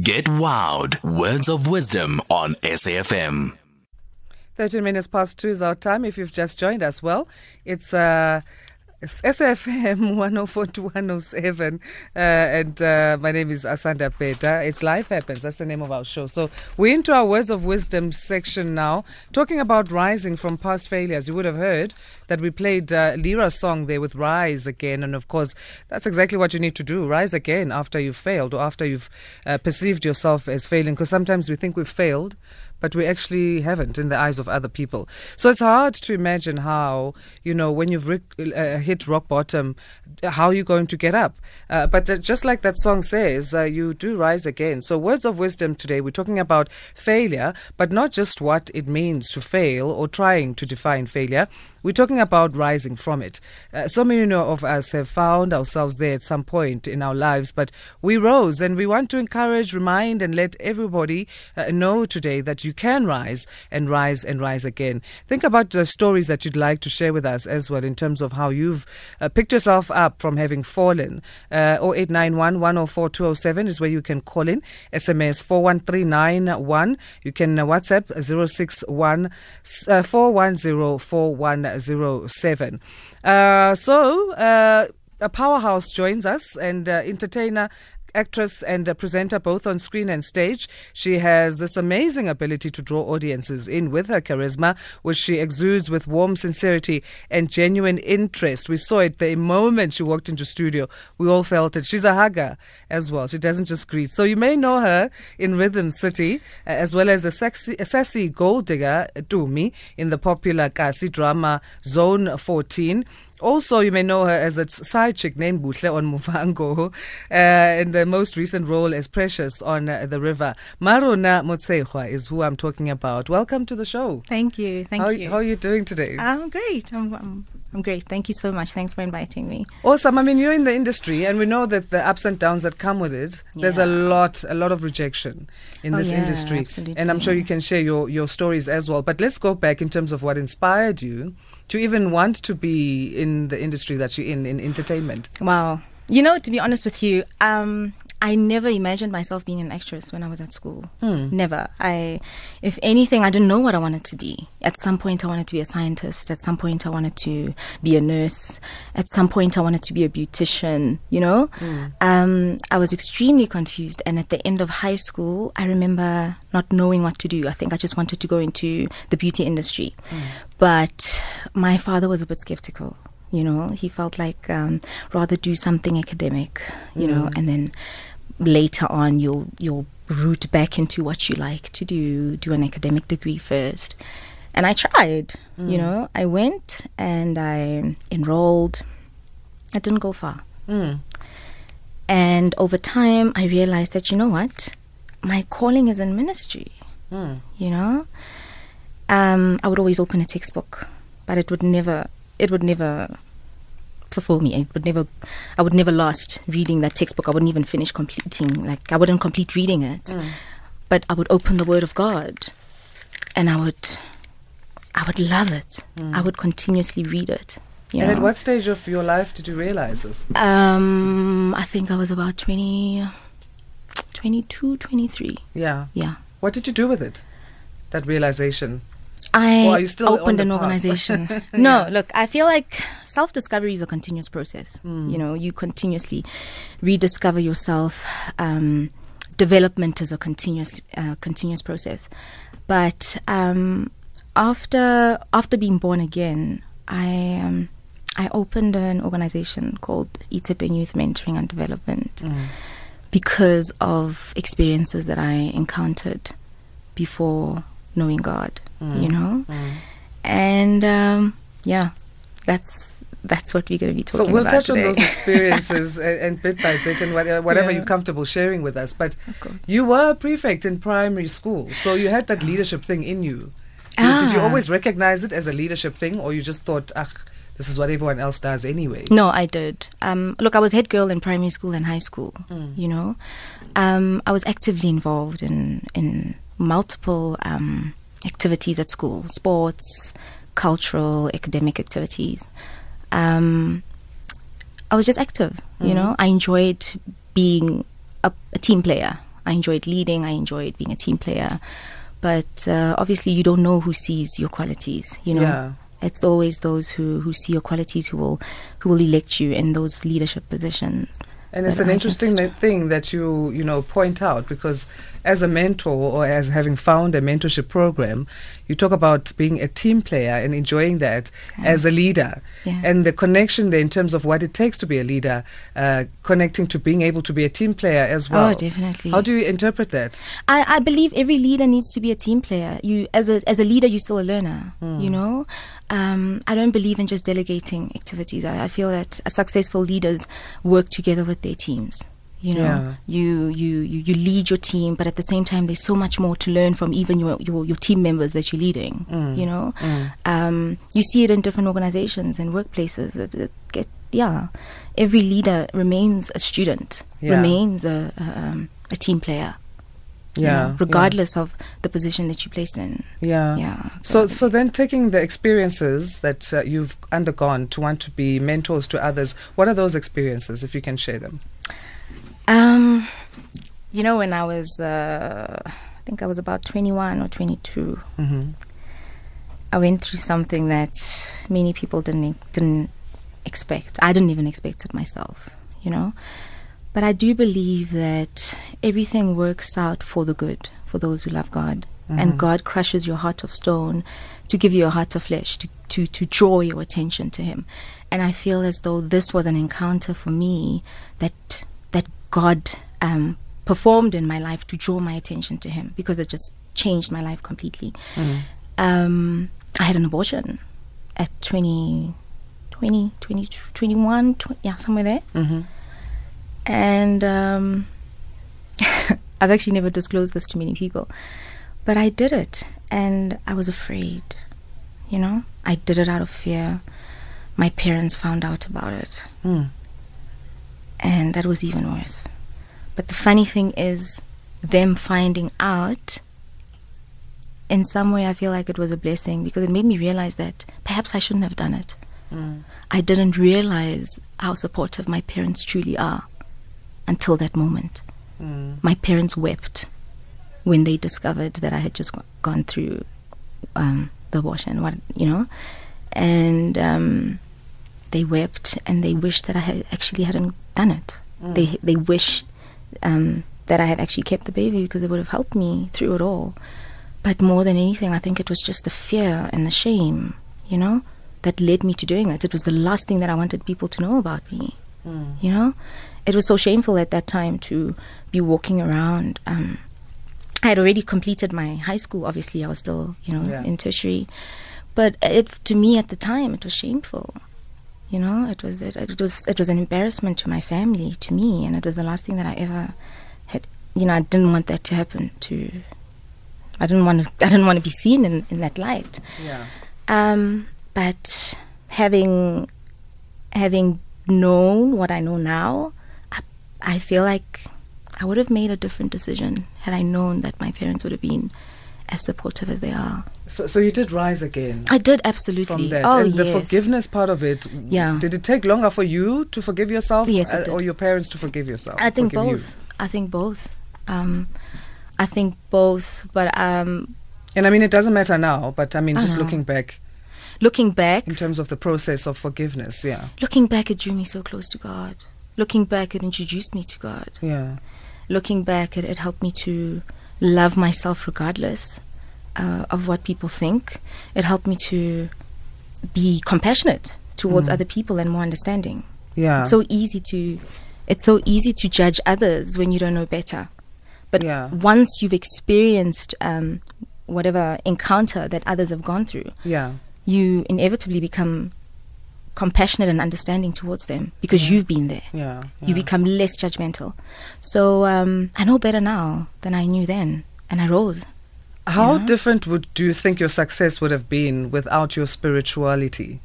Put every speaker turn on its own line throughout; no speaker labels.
Get wowed. Words of wisdom on SAFM.
13 minutes past two is our time. If you've just joined us, well, it's uh, SFM 104 to 107. Uh, and uh, my name is Asanda Peta. It's Life Happens. That's the name of our show. So we're into our Words of Wisdom section now, talking about rising from past failures. You would have heard that we played uh, Lira's song there with Rise Again. And of course, that's exactly what you need to do rise again after you've failed or after you've uh, perceived yourself as failing. Because sometimes we think we've failed but we actually haven't in the eyes of other people. So it's hard to imagine how, you know, when you've ric- uh, hit rock bottom, how you're going to get up. Uh, but uh, just like that song says, uh, you do rise again. So, words of wisdom today, we're talking about failure, but not just what it means to fail or trying to define failure. We're talking about rising from it. Uh, so many of us have found ourselves there at some point in our lives, but we rose and we want to encourage, remind, and let everybody uh, know today that you can rise and rise and rise again. Think about the stories that you'd like to share with us as well in terms of how you've uh, picked yourself up from having fallen. Uh, 0891 104 207 is where you can call in. SMS 41391. You can uh, WhatsApp 061 uh, 410 07. Uh, so, uh, a powerhouse joins us and uh, entertainer actress and a presenter both on screen and stage. She has this amazing ability to draw audiences in with her charisma, which she exudes with warm sincerity and genuine interest. We saw it the moment she walked into studio. We all felt it. She's a hugger as well. She doesn't just greet. So you may know her in Rhythm City, uh, as well as a, sexy, a sassy gold digger, Tumi, in the popular Kasi drama Zone 14. Also, you may know her as a side chick named Buhle on Muvhango, uh, in the most recent role as Precious on uh, The River. Mmarona Motshegoa is who I'm talking about. Welcome to the show.
Thank you. Thank
how,
you.
How are you doing today?
I'm great. I'm, I'm, I'm great. Thank you so much. Thanks for inviting me.
Awesome. I mean, you're in the industry, and we know that the ups and downs that come with it. Yeah. There's a lot, a lot of rejection in
oh,
this
yeah,
industry,
absolutely.
and I'm sure you can share your your stories as well. But let's go back in terms of what inspired you to even want to be in the industry that you're in, in entertainment?
Wow. You know, to be honest with you, um, I never imagined myself being an actress when I was at school.
Hmm.
Never. I, if anything, I didn't know what I wanted to be. At some point, I wanted to be a scientist. At some point, I wanted to be a nurse. At some point, I wanted to be a beautician. You know,
Hmm.
um, I was extremely confused. And at the end of high school, I remember not knowing what to do. I think I just wanted to go into the beauty industry, but my father was a bit skeptical. You know, he felt like um, rather do something academic. You know, and then later on you'll you'll root back into what you like to do do an academic degree first. And i tried you know i went and i enrolled. I didn't go far.
Mm.
and over time i realized that you know what? My calling is in ministry
Mm.
you know? Um, i would always open a textbook but it would never it would never fulfill me it would never i would never last reading that textbook i wouldn't even finish completing like i wouldn't complete reading it
Mm.
but i would open the word of god and i would i would love it i would continuously read it
And
know?
at what stage of your life did you realize this?
um i think i was about 20 22 23
Yeah.
yeah
What did you do with it? That realization.
I
Or are you still
opened an organization. no, look, I feel like self discovery is a continuous process.
Hmm.
You know, you continuously rediscover yourself. Um, development is a continuous uh, continuous process. But um, after after being born again, I um, I opened an organization called Itshepeng Youth Mentoring and Development
Mm.
because of experiences that I encountered before knowing God, you know?
Mm.
And um, yeah, that's that's what we're going to be talking about.
So we'll
about
touch
today.
on those experiences and, and bit by bit and what- whatever
Yeah.
you're comfortable sharing with us. But you were a prefect in primary school, so you had that leadership thing in you. Did, did you
Ah.
always recognize it as a leadership thing, or you just thought, ah, this is what everyone else does anyway?
No, I did. Um, look, I was head girl in primary school and high school.
Mm.
You know, um, I was actively involved in in multiple um, activities at school: sports, cultural, academic activities. Um, I was just active. You
Mhm.
know, I enjoyed being a, a team player. I enjoyed leading. I enjoyed being a team player. But uh, obviously, you don't know who sees your qualities. You know,
Yeah.
it's always those who, who see your qualities who will who will elect you in those leadership positions.
And it's an
I
interesting
just-
thing that you you know point out because as a mentor or as having found a mentorship program, you talk about being a team player and enjoying that as a leader,
Yeah.
and the connection there in terms of what it takes to be a leader, uh, connecting to being able to be a team player as well.
Oh, definitely.
How do you interpret that?
I, I believe every leader needs to be a team player. You as a as a leader, you're still a learner. You know, um, I don't believe in just delegating activities. I, I feel that successful leaders work together with their teams. You know,
Yeah.
you, you you you lead your team, but at the same time, there's so much more to learn from even your your, your team members that you're leading. You know, um, you see it in different organizations and workplaces. It, it get, yeah, every leader remains a student,
Yeah.
remains a, a, um, a team player you
Yeah,
know,
yeah.
regardless of the position that you placed in.
Yeah.
Yeah.
So, so then taking the experiences that uh, you've undergone to want to be mentors to others, what are those experiences, if you can share them?
Um, you know, when I was, uh, I think I was about 21 or 22,
Mm-hmm.
I went through something that many people didn't didn't expect. I didn't even expect it myself, you know. But I do believe that everything works out for the good for those who love God. And God crushes your heart of stone to give you a heart of flesh, to, to, to draw your attention to Him. And I feel as though this was an encounter for me that that God um, performed in my life to draw my attention to Him because it just changed my life completely. Um, I had an abortion at 20, 20, 20 21, tw- yeah, somewhere there.
Mm-hmm.
And um, I've actually never disclosed this to many people, but I did it, and I was afraid. You know, I did it out of fear. My parents found out about it,
Mm.
And that was even worse. But the funny thing is, them finding out. In some way, I feel like it was a blessing because it made me realize that perhaps I shouldn't have done it.
Mm.
I didn't realize how supportive my parents truly are until that moment.
Mm.
My parents wept when they discovered that I had just gone through um, the abortion, what you know, and um, they wept and they wished that I had actually hadn't done it. They they wished um, that I had actually kept the baby because it would have helped me through it all. But more than anything, I think it was just the fear and the shame, you know, that led me to doing it. It was the last thing that I wanted people to know about me.
Mm.
You know, it was so shameful at that time to be walking around. Um, I had already completed my high school. Obviously, I was still, you know,
Yeah.
in tertiary. But it to me at the time, it was shameful. You know, it was it, it was it was an embarrassment to my family, to me, and it was the last thing that I ever had. You know, I didn't want that to happen to. I didn't want to. I didn't want to be seen in, in that light.
Yeah.
Um, but having having known what I know now, I, I feel like I would have made a different decision had I known that my parents would have been as supportive as they are.
So, so you did rise again
I did absolutely.
from that,
Oh
and the
yes.
forgiveness part of it.
Yeah.
Did it take longer for you to forgive yourself,
Yes,
uh, or your parents to forgive yourself?
I think
forgive you?
both. I think both. Um, I think both. But um,
And I mean, it doesn't matter now, but I mean, just
Uh-huh.
looking back
looking back,
in terms of the process of forgiveness, yeah,
looking back, it drew me so close to God. Looking back, it introduced me to God.
yeah,
looking back, it, it helped me to love myself regardless uh, of what people think. It helped me to be compassionate towards
Mm.
other people and more understanding.
yeah,
It's so easy to it's so easy to judge others when you don't know better. But
Yeah.
once you've experienced um, whatever encounter that others have gone through,
yeah,
you inevitably become compassionate and understanding towards them because
Yeah.
you've been there
yeah,
you become less judgmental. So um, I know better now than I knew then, and I rose.
How
Yeah.
different would do you think your success would have been without your spirituality?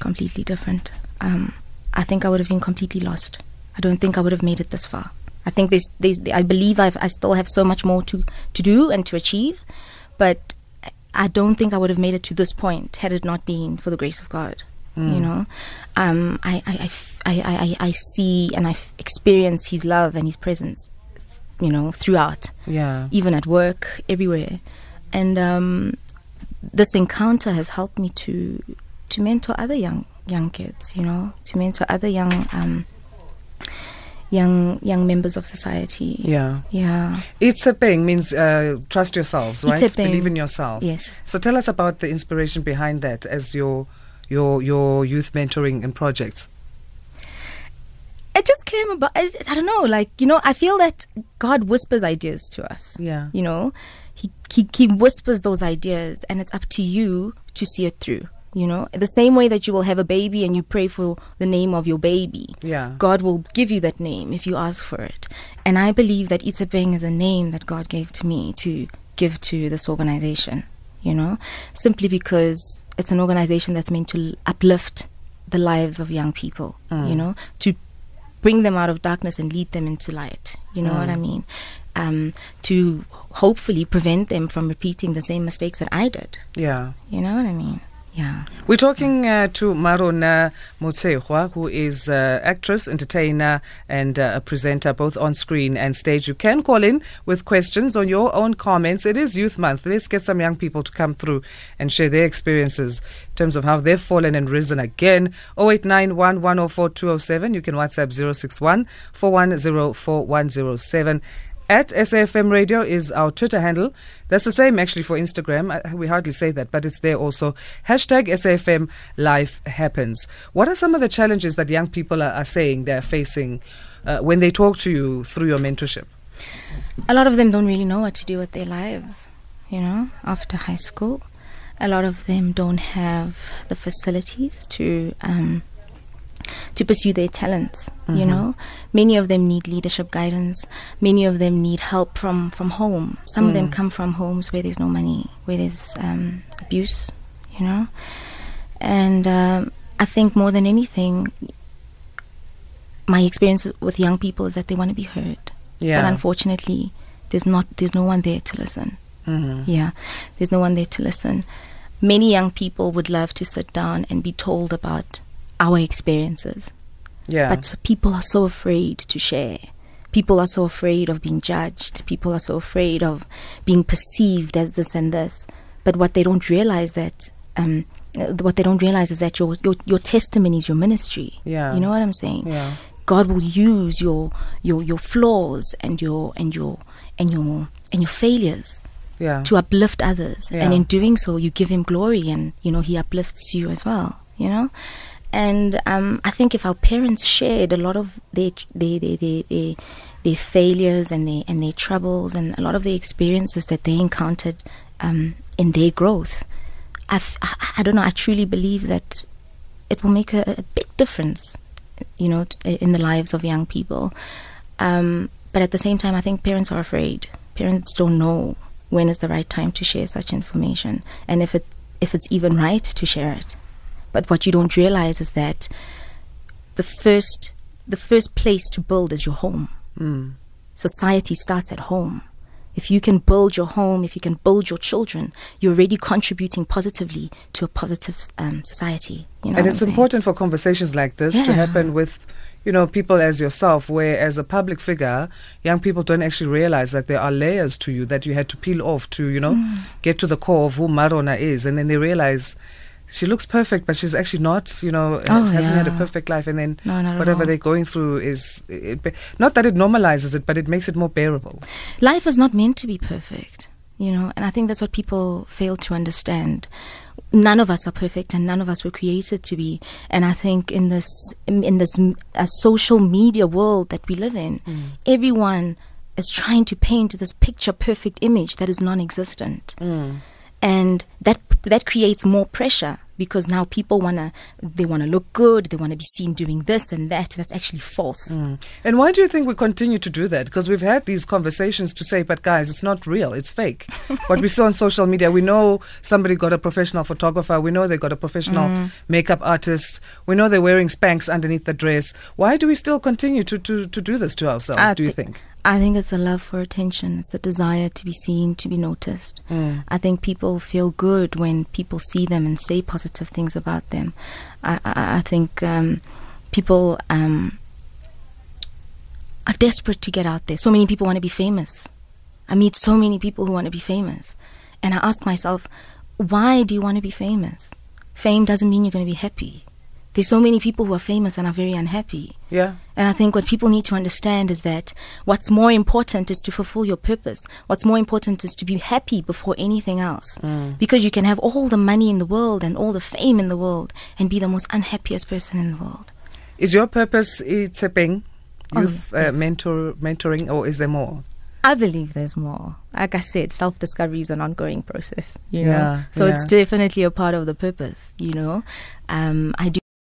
Completely different. Um, I think I would have been completely lost. I don't think I would have made it this far. I think there's, there's I believe I've, I still have so much more to, to do and to achieve, but I don't think I would have made it to this point had it not been for the grace of God.
Mm.
You know, um, I, I, I I- I- see and I experience His love and His presence you know, throughout,
Yeah.
even at work, everywhere. And um, this encounter has helped me to to mentor other young young kids, you know, to mentor other young um, young young members of society.
Yeah.
Yeah.
Itshepeng means uh, trust yourselves, right?
Itshepeng.
Believe in yourself.
Yes.
So tell us about the inspiration behind that as your your your youth mentoring and projects.
It just came about. I, I don't know. Like you know, I feel that God whispers ideas to us.
Yeah.
You know, he, he he whispers those ideas, and it's up to you to see it through. You know, the same way that you will have a baby and you pray for the name of your baby.
Yeah.
God will give you that name if you ask for it. And I believe that Itshepeng is a name that God gave to me to give to this organization, you know, simply because it's an organization that's meant to uplift the lives of young people, you know, to bring them out of darkness and lead them into light. You know what I mean? Um, to hopefully prevent them from repeating the same mistakes that I did.
Yeah.
You know what I mean? Yeah.
We're talking uh, to Mmarona Motshegoa, who is uh, actress, entertainer, and uh, a presenter, both on screen and stage. You can call in with questions on your own comments. It is Youth Month. Let's get some young people to come through and share their experiences in terms of how they've fallen and risen again. 0891 104 207. You can WhatsApp 061 410 4107. At SAFM Radio is our Twitter handle. That's the same actually for Instagram. We hardly say that, but it's there also. Hashtag SAFM Life Happens. What are some of the challenges that young people are, are saying they're facing uh, when they talk to you through your mentorship?
a lot of them don't really know what to do with their lives, you know, after high school. A lot of them don't have the facilities to um, to pursue their talents. You know, many of them need leadership guidance. Many of them need help from from home. Some of them come from homes where there's no money, where there's um, abuse. You know, and um, I think more than anything, my experience with young people is that they want to be heard.
Yeah.
But unfortunately, there's not there's no one there to listen.
Mhm.
Yeah, there's no one there to listen. Many young people would love to sit down and be told about our experiences,
Yeah.
but people are so afraid to share. People are so afraid of being judged. People are so afraid of being perceived as this and this. But what they don't realize that um, uh, what they don't realize is that your your your testimony is your ministry.
Yeah.
you know what I'm saying.
yeah.
God will use your your your flaws and your and your and your and your failures
Yeah.
to uplift others
Yeah.
and in doing so you give him glory and you know he uplifts you as well you know and um, I think if our parents shared a lot of their their their, their, their, their failures and their and their troubles and a lot of the experiences that they encountered um, in their growth I, I don't know I truly believe that it will make a, a big difference you know t- in the lives of young people. Um, but at the same time I think parents are afraid. Parents don't know when is the right time to share such information and if it if it's even right to share it but what you don't realize is that the first the first place to build is your home.
Mm.
society starts at home. If you can build your home if you can build your children you're already contributing positively to a positive um, society. You know
and it's important for conversations like this to happen with you know people as yourself where as a public figure young people don't actually realize that there are layers to you that you had to peel off to you know
Mm.
get to the core of who Mmarona is. And then they realize she looks perfect but she's actually not you know
Oh,
hasn't had a perfect life. And then
No,
whatever they're going through is it, not that it normalizes it but it makes it more bearable.
Life is not meant to be perfect, you know, and I think that's what people fail to understand. None of us are perfect, and none of us were created to be. And I think in this in, this uh, social media world that we live in, everyone is trying to paint this picture perfect image that is non-existent, and that that creates more pressure because now people wanna they wanna look good, they wanna be seen doing this and that. That's actually false.
Mm. And why do you think we continue to do that? Because we've had these conversations to say, but guys, it's not real, it's fake. what we saw on social media, we know somebody got a professional photographer, we know they got a professional
Mm.
makeup artist, we know they're wearing Spanx underneath the dress. Why do we still continue to, to, to do this to ourselves,
I
do you
thi-
think?
I think it's a love for attention. It's a desire to be seen, to be noticed.
Mm.
I think people feel good when people see them and say positive things about them. I, I, I think um, people. Um, are desperate to get out there. So many people want to be famous. I meet so many people who want to be famous. And I ask myself, why do you want to be famous? Fame doesn't mean you're going to be happy. There's so many people who are famous and are very unhappy.
Yeah.
And I think what people need to understand is that what's more important is to fulfill your purpose. What's more important is to be happy before anything else. Because you can have all the money in the world and all the fame in the world and be the most unhappiest person in the world.
Is your purpose Itshepeng
Oh,
youth uh,
yes.
mentor mentoring, or is there more?
I believe there's more. Like I said, self discovery is an ongoing process. You know,
Yeah,
so it's definitely a part of the purpose. You know, um, I